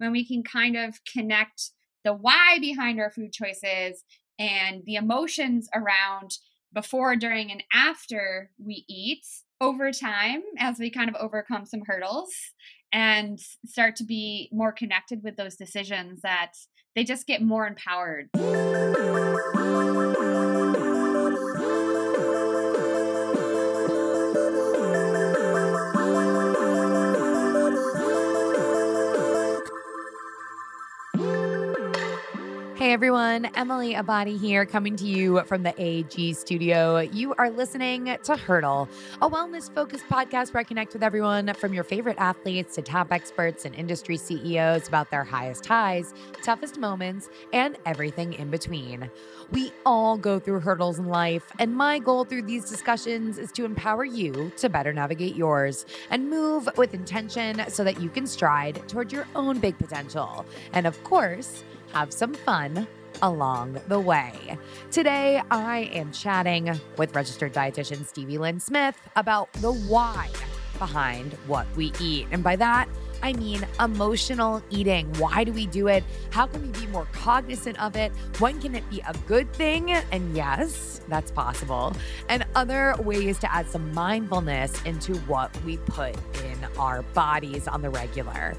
when we can kind of connect the why behind our food choices and the emotions around before, during, and after we eat over time as we kind of overcome some hurdles and start to be more connected with those decisions that they just get more empowered. Everyone, Emily Abadi here, coming to you from the AG studio. You are listening to Hurdle, a wellness focused podcast where I connect with everyone from your favorite athletes to top experts and industry CEOs about their highest highs, toughest moments, and everything in between. We all go through hurdles in life, and my goal through these discussions is to empower you to better navigate yours and move with intention so that you can stride toward your own big potential. And of course, have some fun along the way. Today, I am chatting with registered dietitian Stevie Lynn Smith about the why behind what we eat. And by that, I mean emotional eating. Why do we do it? How can we be more cognizant of it? When can it be a good thing? And yes, that's possible. And other ways to add some mindfulness into what we put in our bodies on the regular.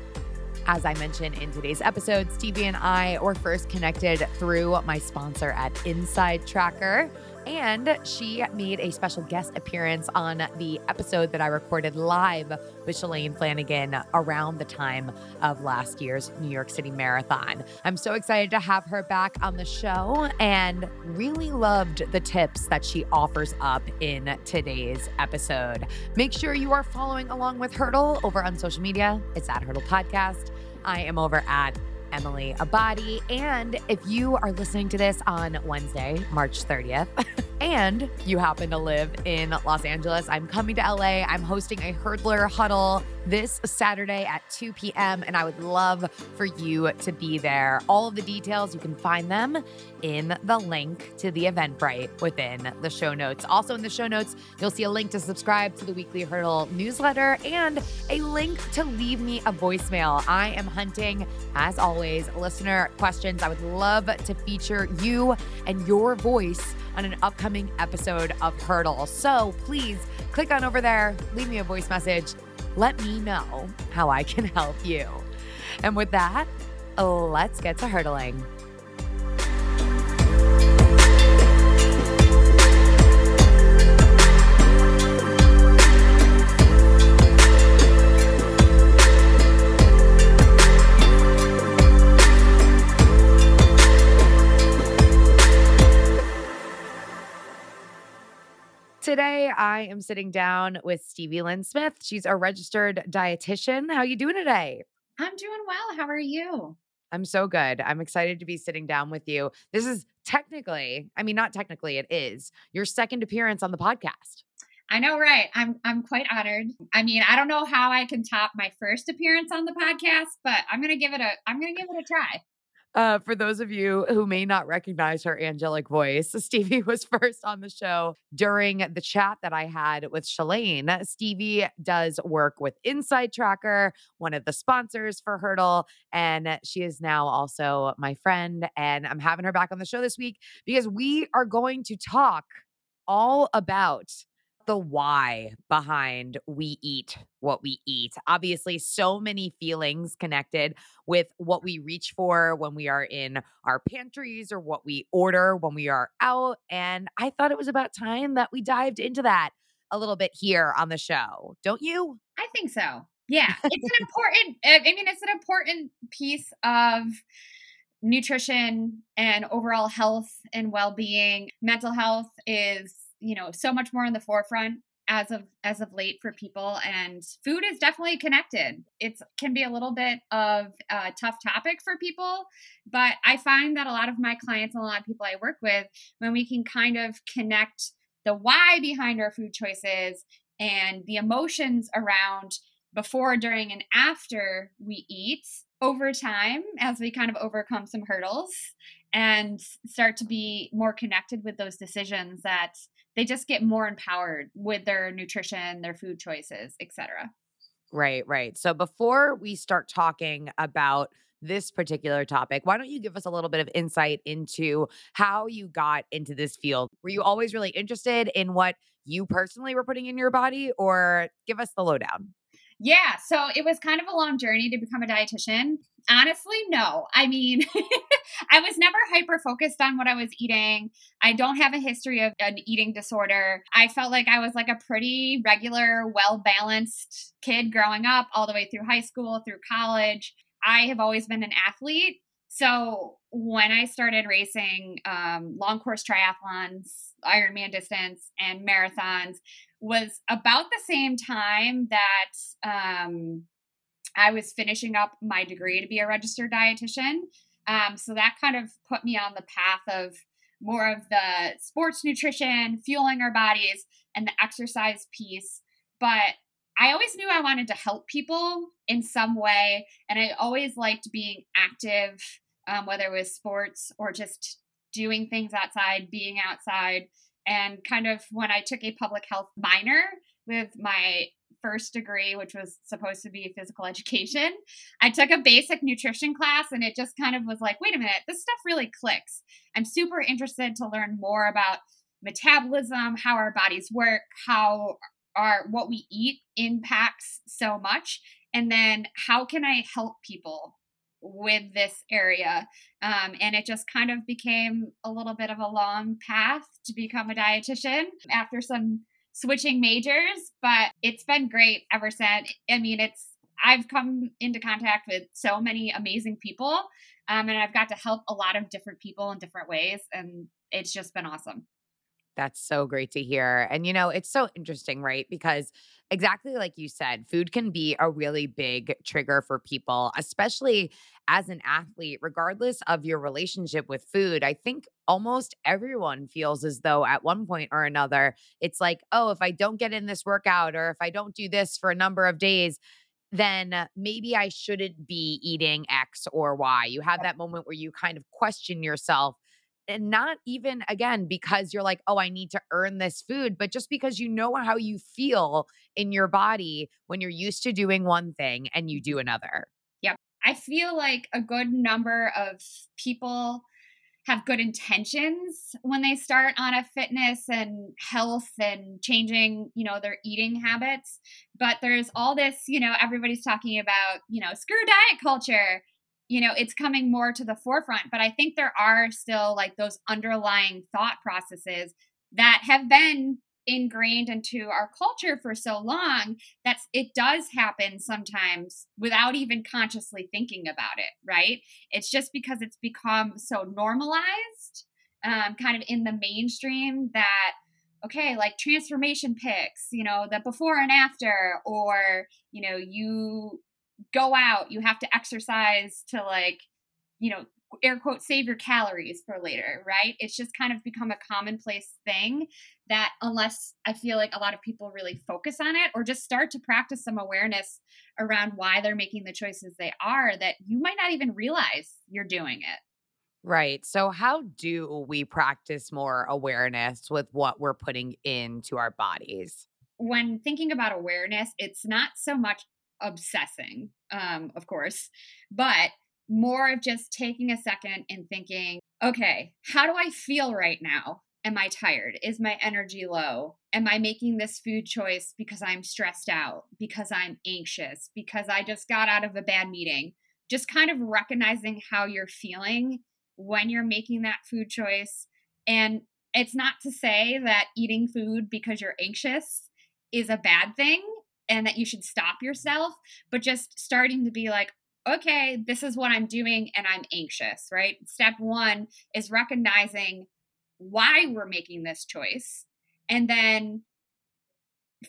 As I mentioned in today's episode, Stevie and I were first connected through my sponsor at InsideTracker. And she made a special guest appearance on the episode that I recorded live with Shalane Flanagan around the time of last year's New York City Marathon. I'm so excited to have her back on the show and really loved the tips that she offers up in today's episode. Make sure you are following along with Hurdle over on social media. It's at Hurdle Podcast. I am over at Emily Abadi. And if you are listening to this on Wednesday, March 30th, and you happen to live in Los Angeles, I'm coming to LA. I'm hosting a hurdler huddle this Saturday at 2 p.m. And I would love for you to be there. All of the details, you can find them in the link to the Eventbrite within the show notes. Also, in the show notes, you'll see a link to subscribe to the Weekly Hurdle newsletter and a link to leave me a voicemail. I am hunting, as always, listener questions. I would love to feature you and your voice on an upcoming episode of Hurdle. So please click on over there, leave me a voice message let me know how I can help you. And with that, let's get to hurdling. Today, I am sitting down with Stevie Lynn Smith. She's a registered dietitian. How are you doing today? I'm doing well. How are you? I'm so good. I'm excited to be sitting down with you. This is technically, I mean, not technically, it is your second appearance on the podcast. I know, right? I'm I'm quite honored. I mean, I don't know how I can top my first appearance on the podcast, but I'm gonna give it a I'm gonna give it a try. Uh, for those of you who may not recognize her angelic voice, Stevie was first on the show during the chat that I had with Shalane. Stevie does work with InsideTracker, one of the sponsors for Hurdle, and she is now also my friend. And I'm having her back on the show this week because we are going to talk all about the why behind we eat what we eat. Obviously, so many feelings connected with what we reach for when we are in our pantries or what we order when we are out. And I thought it was about time that we dived into that a little bit here on the show. Don't you? I think so. Yeah. It's an important, eh, I mean, it's an important piece of nutrition and overall health and well-being mental health is you know so much more in the forefront as of as of late for people and food is definitely connected. It can be a little bit of a tough topic for people but i find that a lot of my clients and a lot of people i work with when we can kind of connect the why behind our food choices and the emotions around before during and after we eat over time as we kind of overcome some hurdles and start to be more connected with those decisions that they just get more empowered with their nutrition, their food choices, etc. Right, right. So before we start talking about this particular topic, why don't you give us a little bit of insight into how you got into this field? Were you always really interested in what you personally were putting in your body, or give us the lowdown? Yeah, so it was kind of a long journey to become a dietitian. Honestly, no. I mean, I was never hyper focused on what I was eating. I don't have a history of an eating disorder. I felt like I was like a pretty regular, well balanced kid growing up, all the way through high school, through college. I have always been an athlete. So when I started racing um, long course triathlons, Ironman distance, and marathons, was about the same time that um, I was finishing up my degree to be a registered dietitian. Um, so that kind of put me on the path of more of the sports nutrition, fueling our bodies, and the exercise piece. But I always knew I wanted to help people in some way. And I always liked being active, um, whether it was sports or just doing things outside, being outside. And kind of when I took a public health minor with my first degree, which was supposed to be physical education, I took a basic nutrition class and it just kind of was like, wait a minute, this stuff really clicks. I'm super interested to learn more about metabolism, how our bodies work, how our what we eat impacts so much and then how can i help people with this area um, and it just kind of became a little bit of a long path to become a dietitian after some switching majors but it's been great ever since. I mean it's i've come into contact with so many amazing people um, and i've got to help a lot of different people in different ways and it's just been awesome that's so great to hear. And, you know, it's so interesting, right? Because exactly like you said, food can be a really big trigger for people, especially as an athlete, regardless of your relationship with food. I think almost everyone feels as though at one point or another, it's like, oh, if I don't get in this workout or if I don't do this for a number of days, then maybe I shouldn't be eating X or Y. You have that moment where you kind of question yourself and not even again because you're like, oh, I need to earn this food, but just because you know how you feel in your body when you're used to doing one thing and you do another. Yep. I feel like a good number of people have good intentions when they start on a fitness and health and changing, you know, their eating habits. But there's all this, you know, everybody's talking about, you know, screw diet culture you know it's coming more to the forefront but i think there are still like those underlying thought processes that have been ingrained into our culture for so long that it does happen sometimes without even consciously thinking about it right? It's just because it's become so normalized um, kind of in the mainstream that okay like transformation pics you know the before and after or you know you go out, you have to exercise to like, you know, air quote save your calories for later, right? It's just kind of become a commonplace thing that unless I feel like a lot of people really focus on it or just start to practice some awareness around why they're making the choices they are that you might not even realize you're doing it. Right. So, how do we practice more awareness with what we're putting into our bodies? When thinking about awareness, it's not so much obsessing, um, of course, but more of just taking a second and thinking, okay, how do I feel right now? Am I tired? Is my energy low? Am I making this food choice because I'm stressed out, because I'm anxious, because I just got out of a bad meeting? Just kind of recognizing how you're feeling when you're making that food choice. And it's not to say that eating food because you're anxious is a bad thing and that you should stop yourself, but just starting to be like, okay, this is what I'm doing and I'm anxious, right? Step one is recognizing why we're making this choice. And then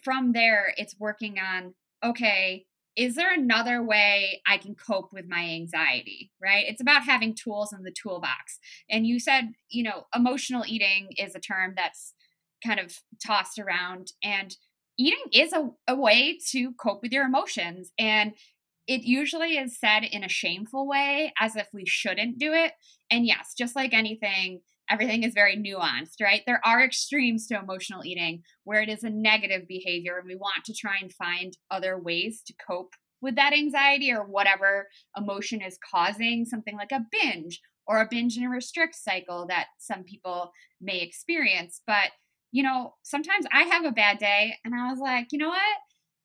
from there, it's working on, okay, is there another way I can cope with my anxiety, right? It's about having tools in the toolbox. And you said, you know, emotional eating is a term that's kind of tossed around. And eating is a, a way to cope with your emotions. And it usually is said in a shameful way, as if we shouldn't do it. And yes, just like anything, everything is very nuanced, right? There are extremes to emotional eating where it is a negative behavior, and we want to try and find other ways to cope with that anxiety or whatever emotion is causing something like a binge or a binge and a restrict cycle that some people may experience. But, you know, sometimes I have a bad day and I was like, you know what?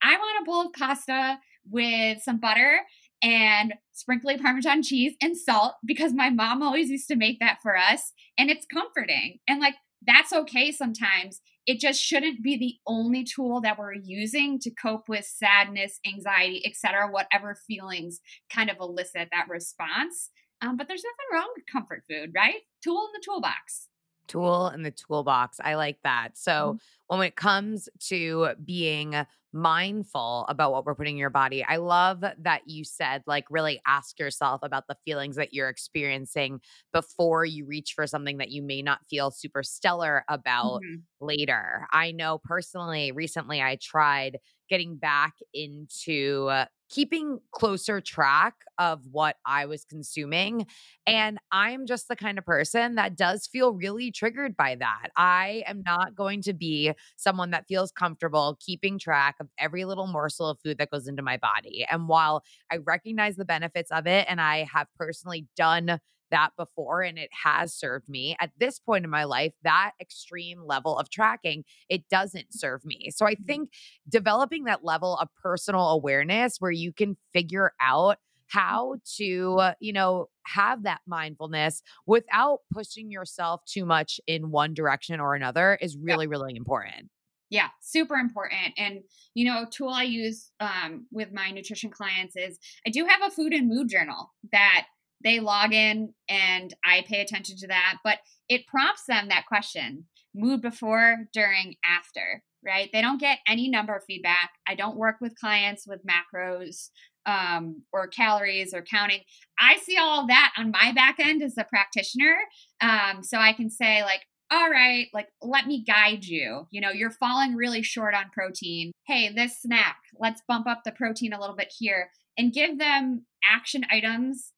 I want a bowl of pasta with some butter and sprinkly Parmesan cheese and salt because my mom always used to make that for us. And it's comforting. And like, that's okay sometimes. It just shouldn't be the only tool that we're using to cope with sadness, anxiety, etc., whatever feelings kind of elicit that response. Um, but there's nothing wrong with comfort food, right? Tool in the toolbox. Tool in the toolbox. I like that. So, mm-hmm. when it comes to being mindful about what we're putting in your body. I love that you said, like, really ask yourself about the feelings that you're experiencing before you reach for something that you may not feel super stellar about mm-hmm. later. I know personally, recently I tried getting back into keeping closer track of what I was consuming. And I'm just the kind of person that does feel really triggered by that. I am not going to be someone that feels comfortable keeping track of every little morsel of food that goes into my body. And while I recognize the benefits of it, and I have personally done that before and it has served me. At this point in my life, that extreme level of tracking, it doesn't serve me. So I mm-hmm. think developing that level of personal awareness where you can figure out how to, you know, have that mindfulness without pushing yourself too much in one direction or another is really, yeah. really important. Yeah, super important. And you know, a tool I use um, with my nutrition clients is I do have a food and mood journal that they log in and I pay attention to that. But it prompts them that question mood before, during, after, right? They don't get any number feedback. I don't work with clients with macros um, or calories or counting. I see all that on my back end as a practitioner. Um, so I can say, like, all right, like, let me guide you. You know, you're falling really short on protein. Hey, this snack, let's bump up the protein a little bit here and give them action items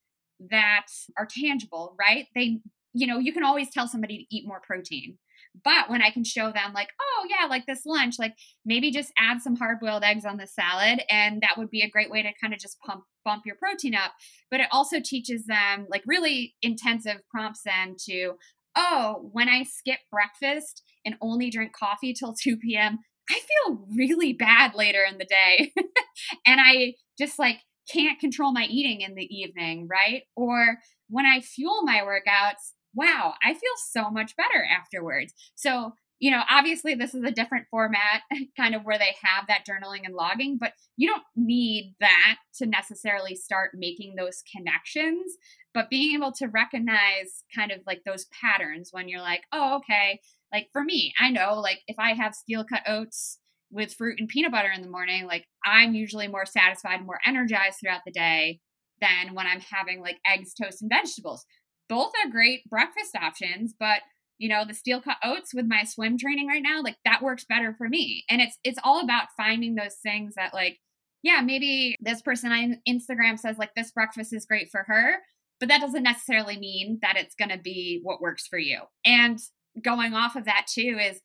that are tangible, right? They, you know, you can always tell somebody to eat more protein. But when I can show them, like, oh, yeah, like this lunch, like maybe just add some hard boiled eggs on the salad, and that would be a great way to kind of just pump bump your protein up. But it also teaches them, like, really intensive prompts them to, oh, when I skip breakfast and only drink coffee till 2 p.m., I feel really bad later in the day. and I just like can't control my eating in the evening, right? Or when I fuel my workouts, wow, I feel so much better afterwards. So, you know, obviously this is a different format, kind of where they have that journaling and logging, but you don't need that to necessarily start making those connections. But being able to recognize kind of like those patterns when you're like, oh, okay, like for me, I know like if I have steel cut oats with fruit and peanut butter in the morning, like I'm usually more satisfied, more energized throughout the day than when I'm having like eggs, toast, and vegetables. Both are great breakfast options, but you know, the steel cut oats with my swim training right now, like that works better for me. And it's it's all about finding those things that like, yeah, maybe this person on Instagram says like this breakfast is great for her, but that doesn't necessarily mean that it's to be what works for you. And going off of that too is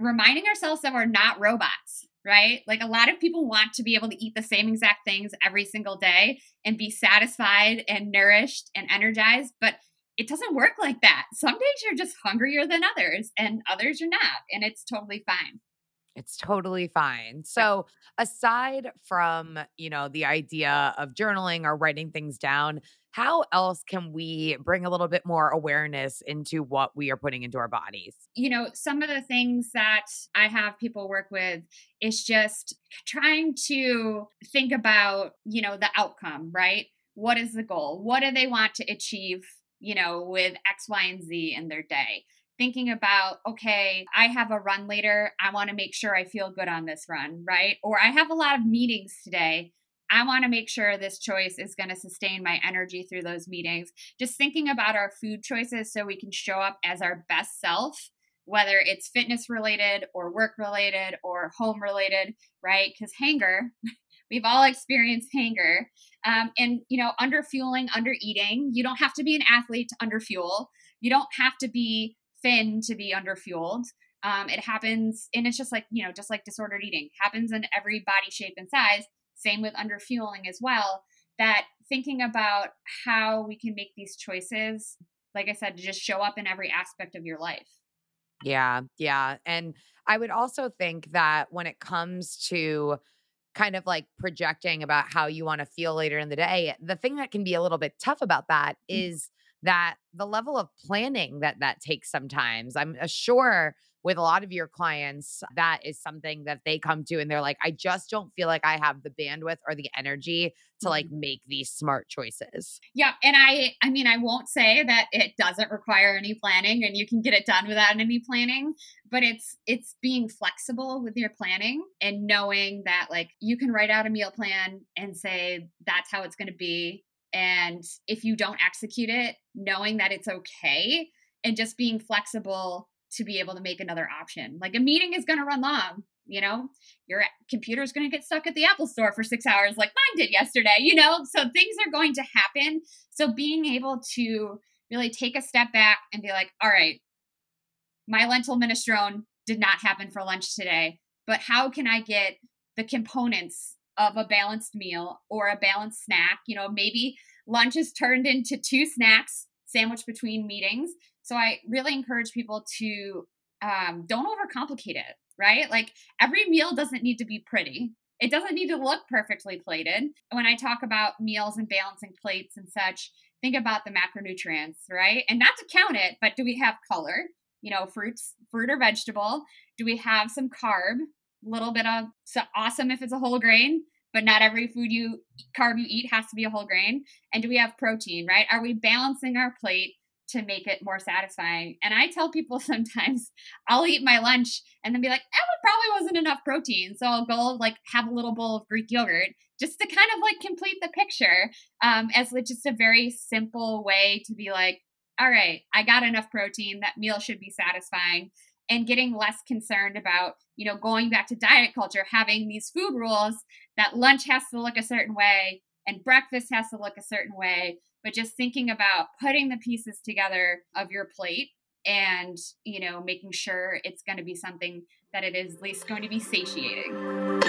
reminding ourselves that we're not robots, right? Like a lot of people want to be able to eat the same exact things every single day and be satisfied and nourished and energized, but it doesn't work like that. Some days you're just hungrier than others and others you're not, and it's totally fine. It's totally fine. So, aside from, you know, the idea of journaling or writing things down, how else can we bring a little bit more awareness into what we are putting into our bodies? You know, some of the things that I have people work with is just trying to think about, you know, the outcome, right? What is the goal? What do they want to achieve, you know, with X, Y, and Z in their day? Thinking about, okay, I have a run later. I want to make sure I feel good on this run, right? Or I have a lot of meetings today. I want to make sure this choice is going to sustain my energy through those meetings. Just thinking about our food choices so we can show up as our best self, whether it's fitness related or work related or home related, right? Because hanger, we've all experienced hanger. Um, and, you know, under fueling, under eating, you don't have to be an athlete to under fuel. You don't have to be thin to be underfueled. Um, it happens, and it's just like, you know, just like disordered eating happens in every body shape and size. Same with underfueling as well. That thinking about how we can make these choices, like I said, to just show up in every aspect of your life. Yeah, yeah. And I would also think that when it comes to kind of like projecting about how you want to feel later in the day, the thing that can be a little bit tough about that mm. is that the level of planning that that takes sometimes. I'm uh, sure with a lot of your clients, that is something that they come to and they're like, I just don't feel like I have the bandwidth or the energy to like mm-hmm. make these smart choices. Yeah. And I, I mean, I won't say that it doesn't require any planning and you can get it done without any planning, but it's, it's being flexible with your planning and knowing that like you can write out a meal plan and say, that's how it's going to be. And if you don't execute it, knowing that it's okay and just being flexible to be able to make another option. Like a meeting is going to run long, you know, your computer is going to get stuck at the Apple store for six hours, like mine did yesterday, you know, so things are going to happen. So being able to really take a step back and be like, all right, my lentil minestrone did not happen for lunch today, but how can I get the components of a balanced meal or a balanced snack? You know, maybe lunch is turned into two snacks sandwiched between meetings so I really encourage people to um, don't overcomplicate it, right? Like every meal doesn't need to be pretty. It doesn't need to look perfectly plated. When I talk about meals and balancing plates and such, think about the macronutrients, right? And not to count it, but do we have color? You know, fruits, fruit or vegetable? Do we have some carb? Little bit of so awesome if it's a whole grain, but not every food you carb you eat has to be a whole grain. And do we have protein, right? Are we balancing our plate to make it more satisfying. And I tell people sometimes I'll eat my lunch and then be like, oh, it probably wasn't enough protein. So I'll go like have a little bowl of Greek yogurt just to kind of like complete the picture um, as just a very simple way to be like, all right, I got enough protein. That meal should be satisfying. And getting less concerned about, you know, going back to diet culture, having these food rules that lunch has to look a certain way and breakfast has to look a certain way but just thinking about putting the pieces together of your plate and you know making sure it's going to be something that it is least going to be satiating.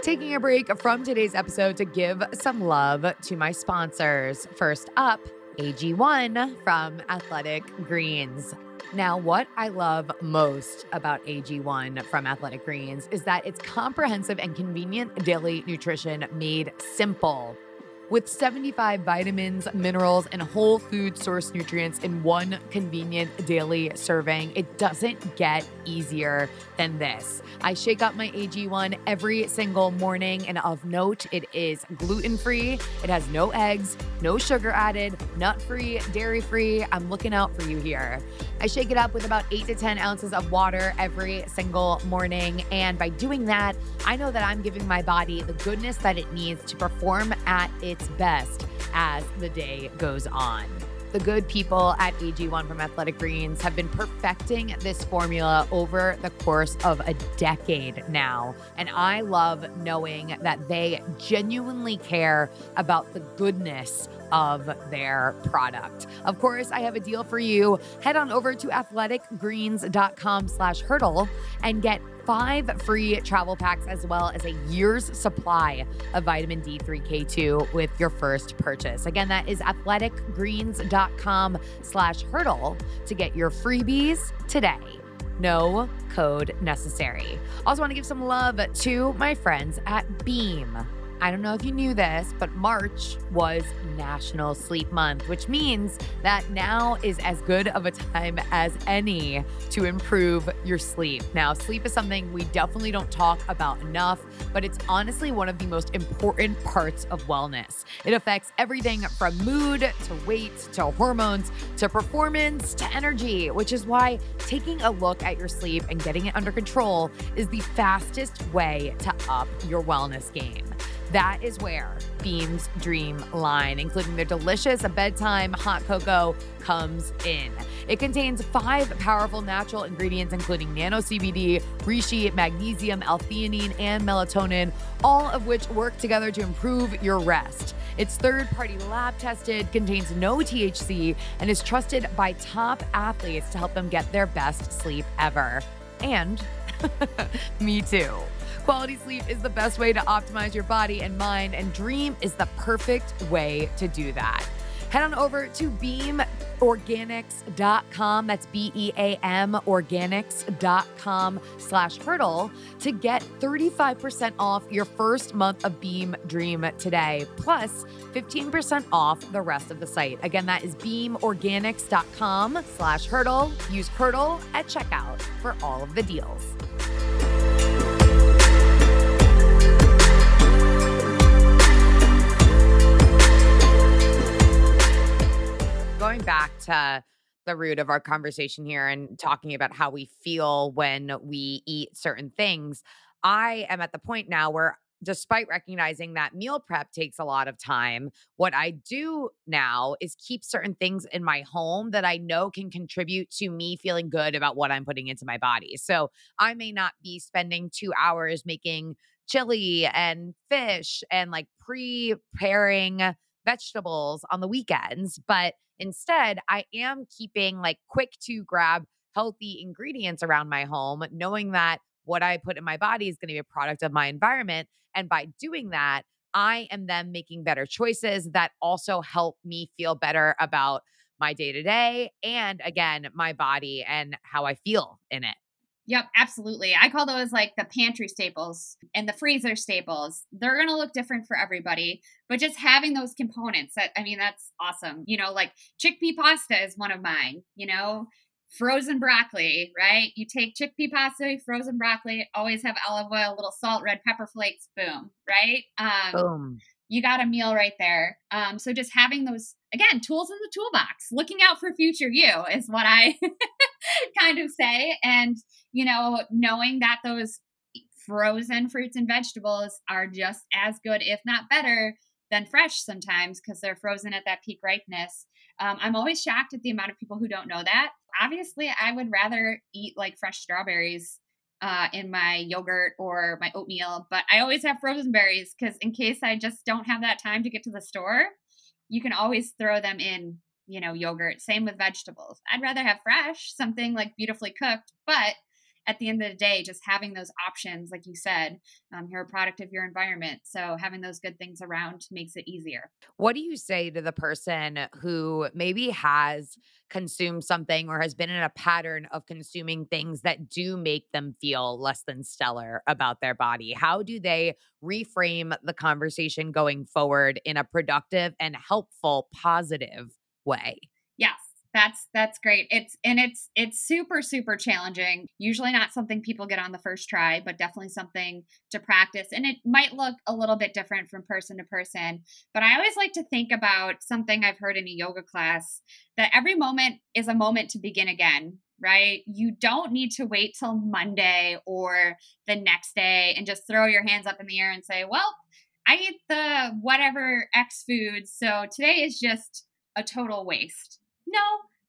Taking a break from today's episode to give some love to my sponsors. First up AG1 from Athletic Greens. Now, what I love most about AG1 from Athletic Greens is that it's comprehensive and convenient daily nutrition made simple with 75 vitamins, minerals, and whole food source nutrients in one convenient daily serving. It doesn't get easier than this. I shake up my AG1 every single morning, and of note, it is gluten free. It has no eggs, no sugar added, nut free, dairy free. I'm looking out for you here. I shake it up with about eight to 10 ounces of water every single morning. And by doing that, I know that I'm giving my body the goodness that it needs to perform at its best as the day goes on. The good people at AG1 from Athletic Greens have been perfecting this formula over the course of a decade now. And I love knowing that they genuinely care about the goodness of their product. Of course, I have a deal for you. Head on over to athleticgreens.com slash hurdle and get five free travel packs as well as a year's supply of vitamin D3K2 with your first purchase. Again, that is athleticgreens.com slash hurdle to get your freebies today. No code necessary. Also want to give some love to my friends at Beam. I don't know if you knew this, but March was National Sleep Month, which means that now is as good of a time as any to improve your sleep. Now, sleep is something we definitely don't talk about enough, but it's honestly one of the most important parts of wellness. It affects everything from mood to weight to hormones to performance to energy, which is why taking a look at your sleep and getting it under control is the fastest way to up your wellness game. That is where Beam's Dream line, including their delicious bedtime hot cocoa, comes in. It contains five powerful natural ingredients, including nano CBD, reishi, magnesium, L-theanine, and melatonin, all of which work together to improve your rest. It's third party lab tested, contains no THC, and is trusted by top athletes to help them get their best sleep ever. And Me too. Quality sleep is the best way to optimize your body and mind, and Dream is the perfect way to do that. Head on over to beamorganics.com. That's B E A M organics.com slash hurdle to get 35% off your first month of Beam Dream today, plus 15% off the rest of the site. Again, that is beamorganics.com slash hurdle. Use hurdle at checkout for all of the deals. Going back to the root of our conversation here and talking about how we feel when we eat certain things, I am at the point now where despite recognizing that meal prep takes a lot of time, what I do now is keep certain things in my home that I know can contribute to me feeling good about what I'm putting into my body. So I may not be spending two hours making chili and fish and like preparing vegetables on the weekends, but Instead, I am keeping like quick to grab healthy ingredients around my home, knowing that what I put in my body is going to be a product of my environment. And by doing that, I am then making better choices that also help me feel better about my day to day and again, my body and how I feel in it. Yep, absolutely. I call those like the pantry staples and the freezer staples. They're going to look different for everybody, but just having those components, that, I mean, that's awesome. You know, like chickpea pasta is one of mine, you know, frozen broccoli, right? You take chickpea pasta, frozen broccoli, always have olive oil, little salt, red pepper flakes, boom, right? Um, boom. You got a meal right there. Um, so just having those again, tools in the toolbox, looking out for future you is what I kind of say. And, you know, knowing that those frozen fruits and vegetables are just as good, if not better, than fresh sometimes because they're frozen at that peak ripeness. Um, I'm always shocked at the amount of people who don't know that. Obviously, I would rather eat like fresh strawberries uh, in my yogurt or my oatmeal, but I always have frozen berries because in case I just don't have that time to get to the store, you can always throw them in, you know, yogurt. Same with vegetables. I'd rather have fresh, something like beautifully cooked, but at the end of the day, just having those options, like you said, um, you're a product of your environment. So having those good things around makes it easier. What do you say to the person who maybe has consumed something or has been in a pattern of consuming things that do make them feel less than stellar about their body? How do they reframe the conversation going forward in a productive and helpful, positive way? Yes that's that's great. It's and it's it's super super challenging. Usually not something people get on the first try but definitely something to practice and it might look a little bit different from person to person but i always like to think about something i've heard in a yoga class that every moment is a moment to begin again right? You don't need to wait till monday or the next day and just throw your hands up in the air and say well i eat the whatever x food so today is just a total waste no,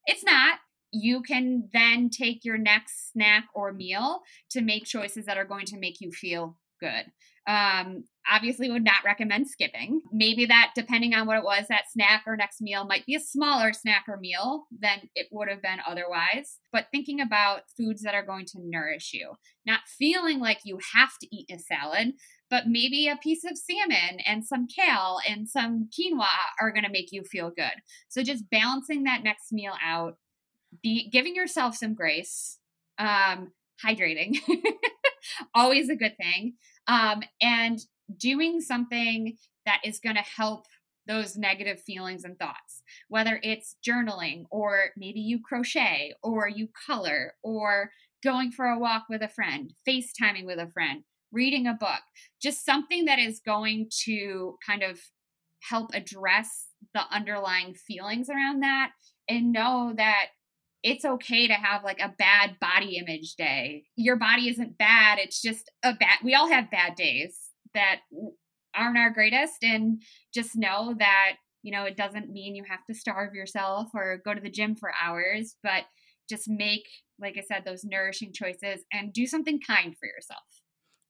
it's not. You can then take your next snack or meal to make choices that are going to make you feel good. Um, obviously, would not recommend skipping. Maybe that, depending on what it was, that snack or next meal might be a smaller snack or meal than it would have been otherwise. But thinking about foods that are going to nourish you, not feeling like you have to eat a salad, but maybe a piece of salmon and some kale and some quinoa are going to make you feel good. So just balancing that next meal out, be giving yourself some grace, um, hydrating, always a good thing, um, and doing something that is going to help those negative feelings and thoughts, whether it's journaling or maybe you crochet or you color or going for a walk with a friend, FaceTiming with a friend, reading a book, just something that is going to kind of help address the underlying feelings around that and know that it's okay to have like a bad body image day. Your body isn't bad, it's just a bad we all have bad days that aren't our greatest and just know that you know it doesn't mean you have to starve yourself or go to the gym for hours, but just make like I said those nourishing choices and do something kind for yourself.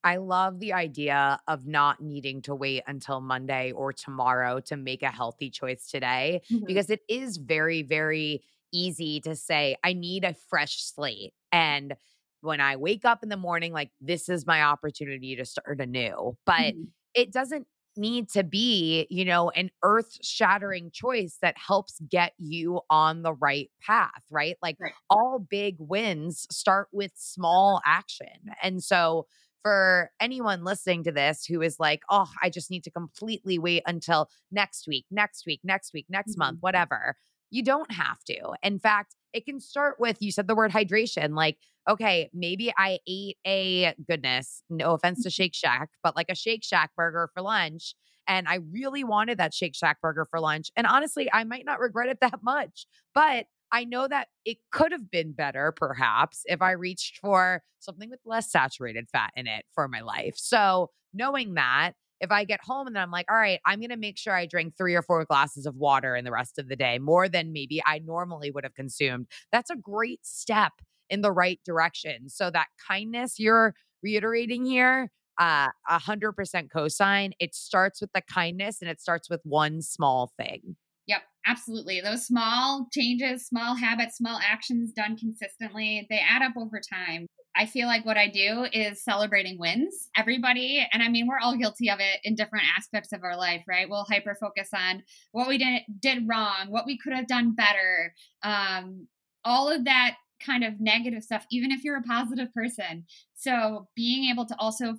I love the idea of not needing to wait until Monday or tomorrow to make a healthy choice today mm-hmm. because it is very, very easy to say, I need a fresh slate. And when I wake up in the morning, like this is my opportunity to start anew. But Mhm. it doesn't need to be, you know, an earth shattering choice that helps get you on the right path, right? Like Right. all big wins start with small action. And so for anyone listening to this who is like, oh, I just need to completely wait until next week, next week, next week, next month, Mhm. whatever, you don't have to. In fact, it can start with you said the word hydration. Like, okay, maybe I ate a goodness, no offense to Shake Shack, but like a Shake Shack burger for lunch. And I really wanted that Shake Shack burger for lunch. And honestly, I might not regret it that much, but I know that it could have been better, perhaps, if I reached for something with less saturated fat in it for my life. So, knowing that, if I get home and then I'm like, all right, I'm going to make sure I drink three or four glasses of water in the rest of the day, more than maybe I normally would have consumed, that's a great step in the right direction. So, that kindness you're reiterating here, uh, a hundred percent cosign. It starts with the kindness and it starts with one small thing. Yep, absolutely. Those small changes, small habits, small actions done consistently, they add up over time. I feel like what I do is celebrating wins. Everybody, and I mean, we're all guilty of it in different aspects of our life, right? We'll hyper focus on what we did did wrong, what we could have done better, um, all of that kind of negative stuff, even if you're a positive person. So being able to also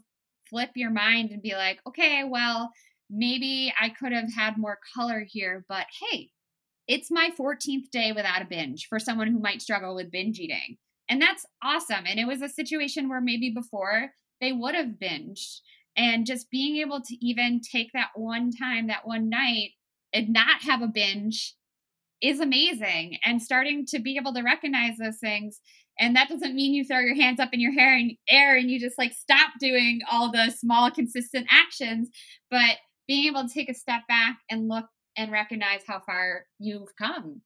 flip your mind and be like, okay, well, maybe I could have had more color here, but hey, it's my 14th day without a binge for someone who might struggle with binge eating. And that's awesome. And it was a situation where maybe before they would have binged. And just being able to even take that one time, that one night, and not have a binge is amazing. And starting to be able to recognize those things. And that doesn't mean you throw your hands up in your hair and air and you just like stop doing all the small, consistent actions, but being able to take a step back and look and recognize how far you've come.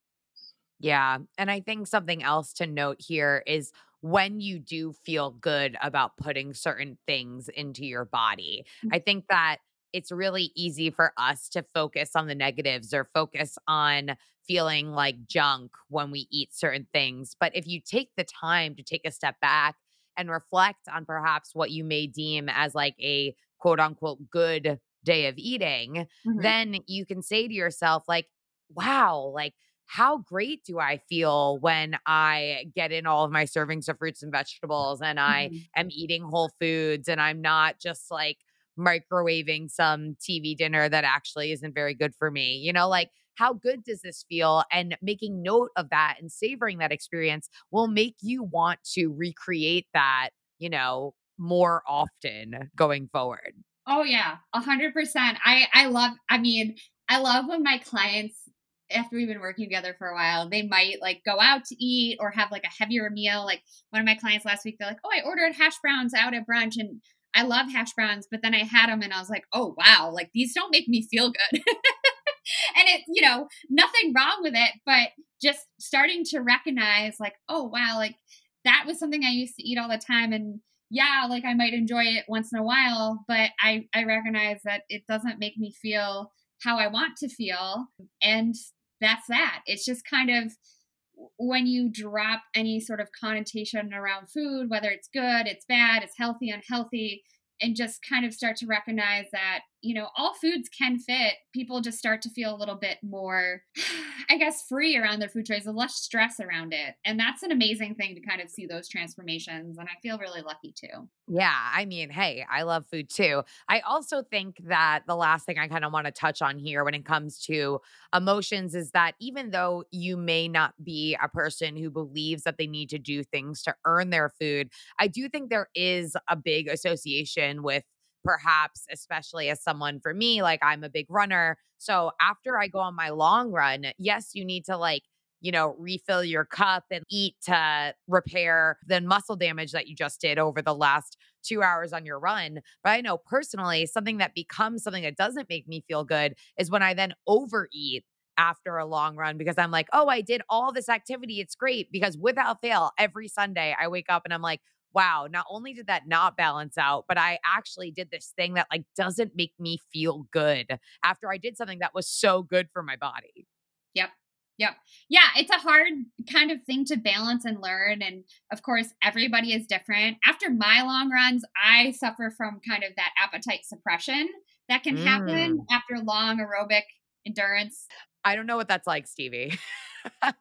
Yeah. And I think something else to note here is when you do feel good about putting certain things into your body. Mm. I think that it's really easy for us to focus on the negatives or focus on feeling like junk when we eat certain things. But if you take the time to take a step back and reflect on perhaps what you may deem as like a quote unquote good day of eating, Mhm. then you can say to yourself, like, wow, like, how great do I feel when I get in all of my servings of fruits and vegetables and I Mhm. am eating whole foods and I'm not just like microwaving some TV dinner that actually isn't very good for me. You know, like how good does this feel? And making note of that and savoring that experience will make you want to recreate that, you know, more often going forward. Oh yeah, a hundred percent. I I love. I mean, I love when my clients, after we've been working together for a while, they might like go out to eat or have like a heavier meal. Like one of my clients last week, they're like, "Oh, I ordered hash browns out at brunch, and I love hash browns, but then I had them, and I was like, oh wow, like these don't make me feel good." and it, you know, nothing wrong with it, but just starting to recognize, like, oh wow, like that was something I used to eat all the time, and yeah, like I might enjoy it once in a while, but I I recognize that it doesn't make me feel how I want to feel, and that's that. It's just kind of when you drop any sort of connotation around food, whether it's good, it's bad, it's healthy, unhealthy, and just kind of start to recognize that, you know, all foods can fit. People just start to feel a little bit more, I guess, free around their food choices, less stress around it. And that's an amazing thing to kind of see those transformations. And I feel really lucky too. Yeah, I mean, hey, I love food too. I also think that the last thing I kind of want to touch on here when it comes to emotions is that even though you may not be a person who believes that they need to do things to earn their food, I do think there is a big association with perhaps, especially as someone for me, like I'm a big runner. So after I go on my long run, yes, you need to like you know, refill your cup and eat to repair the muscle damage that you just did over the last two hours on your run. But I know personally, something that becomes something that doesn't make me feel good is when I then overeat after a long run because I'm like, oh, I did all this activity. It's great. Because without fail, every Sunday I wake up and I'm like, wow, not only did that not balance out, but I actually did this thing that like doesn't make me feel good after I did something that was so good for my body. Yep. Yep. Yeah, it's a hard kind of thing to balance and learn. And of course, everybody is different. After my long runs, I suffer from kind of that appetite suppression that can happen Mm. after long aerobic endurance. I don't know what that's like, Stevie.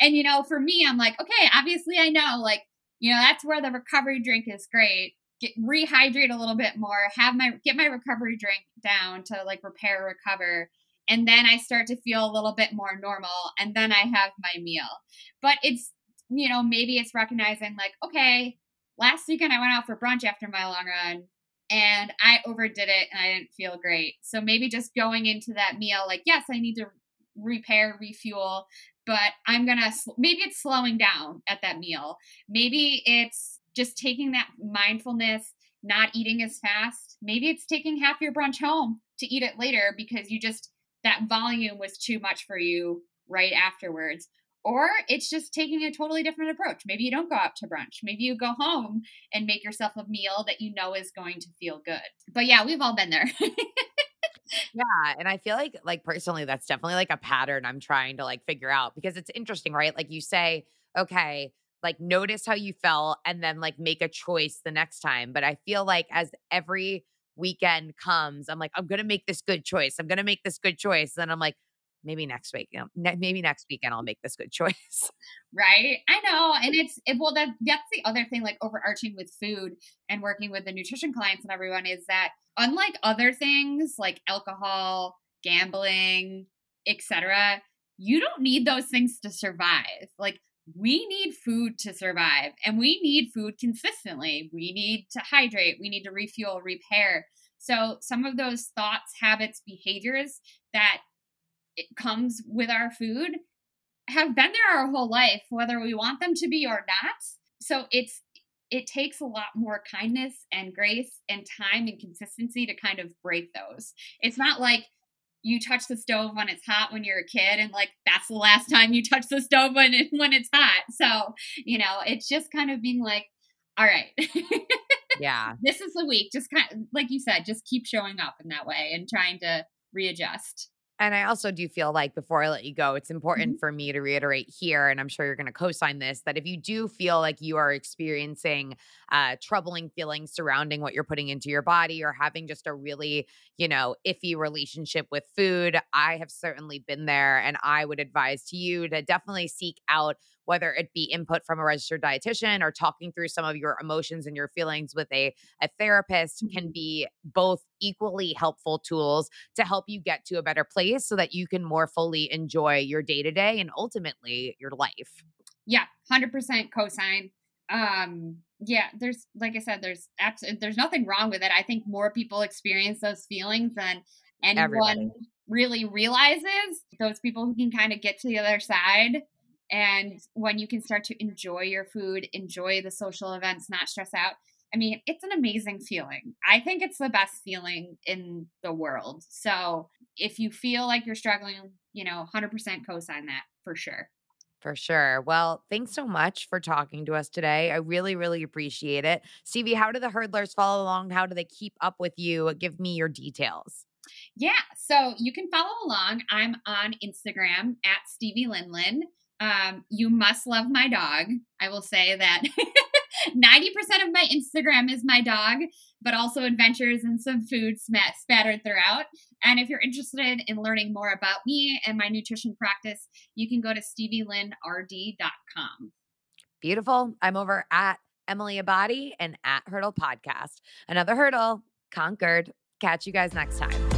And, you know, for me, I'm like, okay, obviously I know, like, you know, that's where the recovery drink is great. Get rehydrate a little bit more, have my get my recovery drink down to like repair, recover. And then I start to feel a little bit more normal. And then I have my meal. But it's, you know, maybe it's recognizing like, okay, last weekend I went out for brunch after my long run and I overdid it and I didn't feel great. So maybe just going into that meal, like, yes, I need to repair, refuel, but I'm gonna maybe it's slowing down at that meal. Maybe it's just taking that mindfulness, not eating as fast. Maybe it's taking half your brunch home to eat it later because you just that volume was too much for you right afterwards. Or it's just taking a totally different approach. Maybe you don't go out to brunch. Maybe you go home and make yourself a meal that you know is going to feel good. But yeah, we've all been there. Yeah, and I feel like like personally that's definitely like a pattern I'm trying to like figure out because it's interesting, right? Like you say, okay, like notice how you felt and then like make a choice the next time. But I feel like as every weekend comes, I'm like I'm to make this good choice. I'm to make this good choice. And I'm like maybe next week, you know, ne- maybe next weekend I'll make this good choice. Right. I know. And it's it, well that that's the other thing like overarching with food and working with the nutrition clients and everyone is that unlike other things like alcohol, gambling, etc., you don't need those things to survive. Like we need food to survive and we need food consistently. We need to hydrate, we need to refuel, repair. So some of those thoughts, habits, behaviors that it comes with our food have been there our whole life, whether we want them to be or not. So it's it takes a lot more kindness and grace and time and consistency to kind of break those. It's not like you touch the stove when it's hot when you're a kid and like that's the last time you touch the stove when it, when it's hot. So, you know, it's just kind of being like all right. yeah. this is the week. Just kind of like you said, just keep showing up in that way and trying to readjust. And I also do feel like before I let you go, it's important Mhm. for me to reiterate here, and I'm sure you're going to co sign this, that if you do feel like you are experiencing uh, troubling feelings surrounding what you're putting into your body or having just a really, you know, iffy relationship with food, I have certainly been there. And I would advise to you to definitely seek out whether it be input from a registered dietitian or talking through some of your emotions and your feelings with a, a therapist can Mhm. be both equally helpful tools to help you get to a better place so that you can more fully enjoy your day to day and ultimately your life. Yeah, hundred percent cosign. Um, yeah, there's like I said, there's absolutely there's nothing wrong with it. I think more people experience those feelings than anyone Everybody. really realizes. Those people who can kind of get to the other side. And when you can start to enjoy your food, enjoy the social events, not stress out. I mean, it's an amazing feeling. I think it's the best feeling in the world. So if you feel like you're struggling, you know, 100% cosign that for sure. For sure. Well, thanks so much for talking to us today. I really, really appreciate it. Stevie, how do the hurdlers follow along? How do they keep up with you? Give me your details. Yeah, so you can follow along. I'm on Instagram at Stevie Linlin. Um, you must love my dog. I will say that 90% of my Instagram is my dog, but also adventures and some food smat- spattered throughout. And if you're interested in learning more about me and my nutrition practice, you can go to stevielinrd.com. Beautiful. I'm over at Emily Abbate and at Hurdle Podcast. Another hurdle conquered. Catch you guys next time.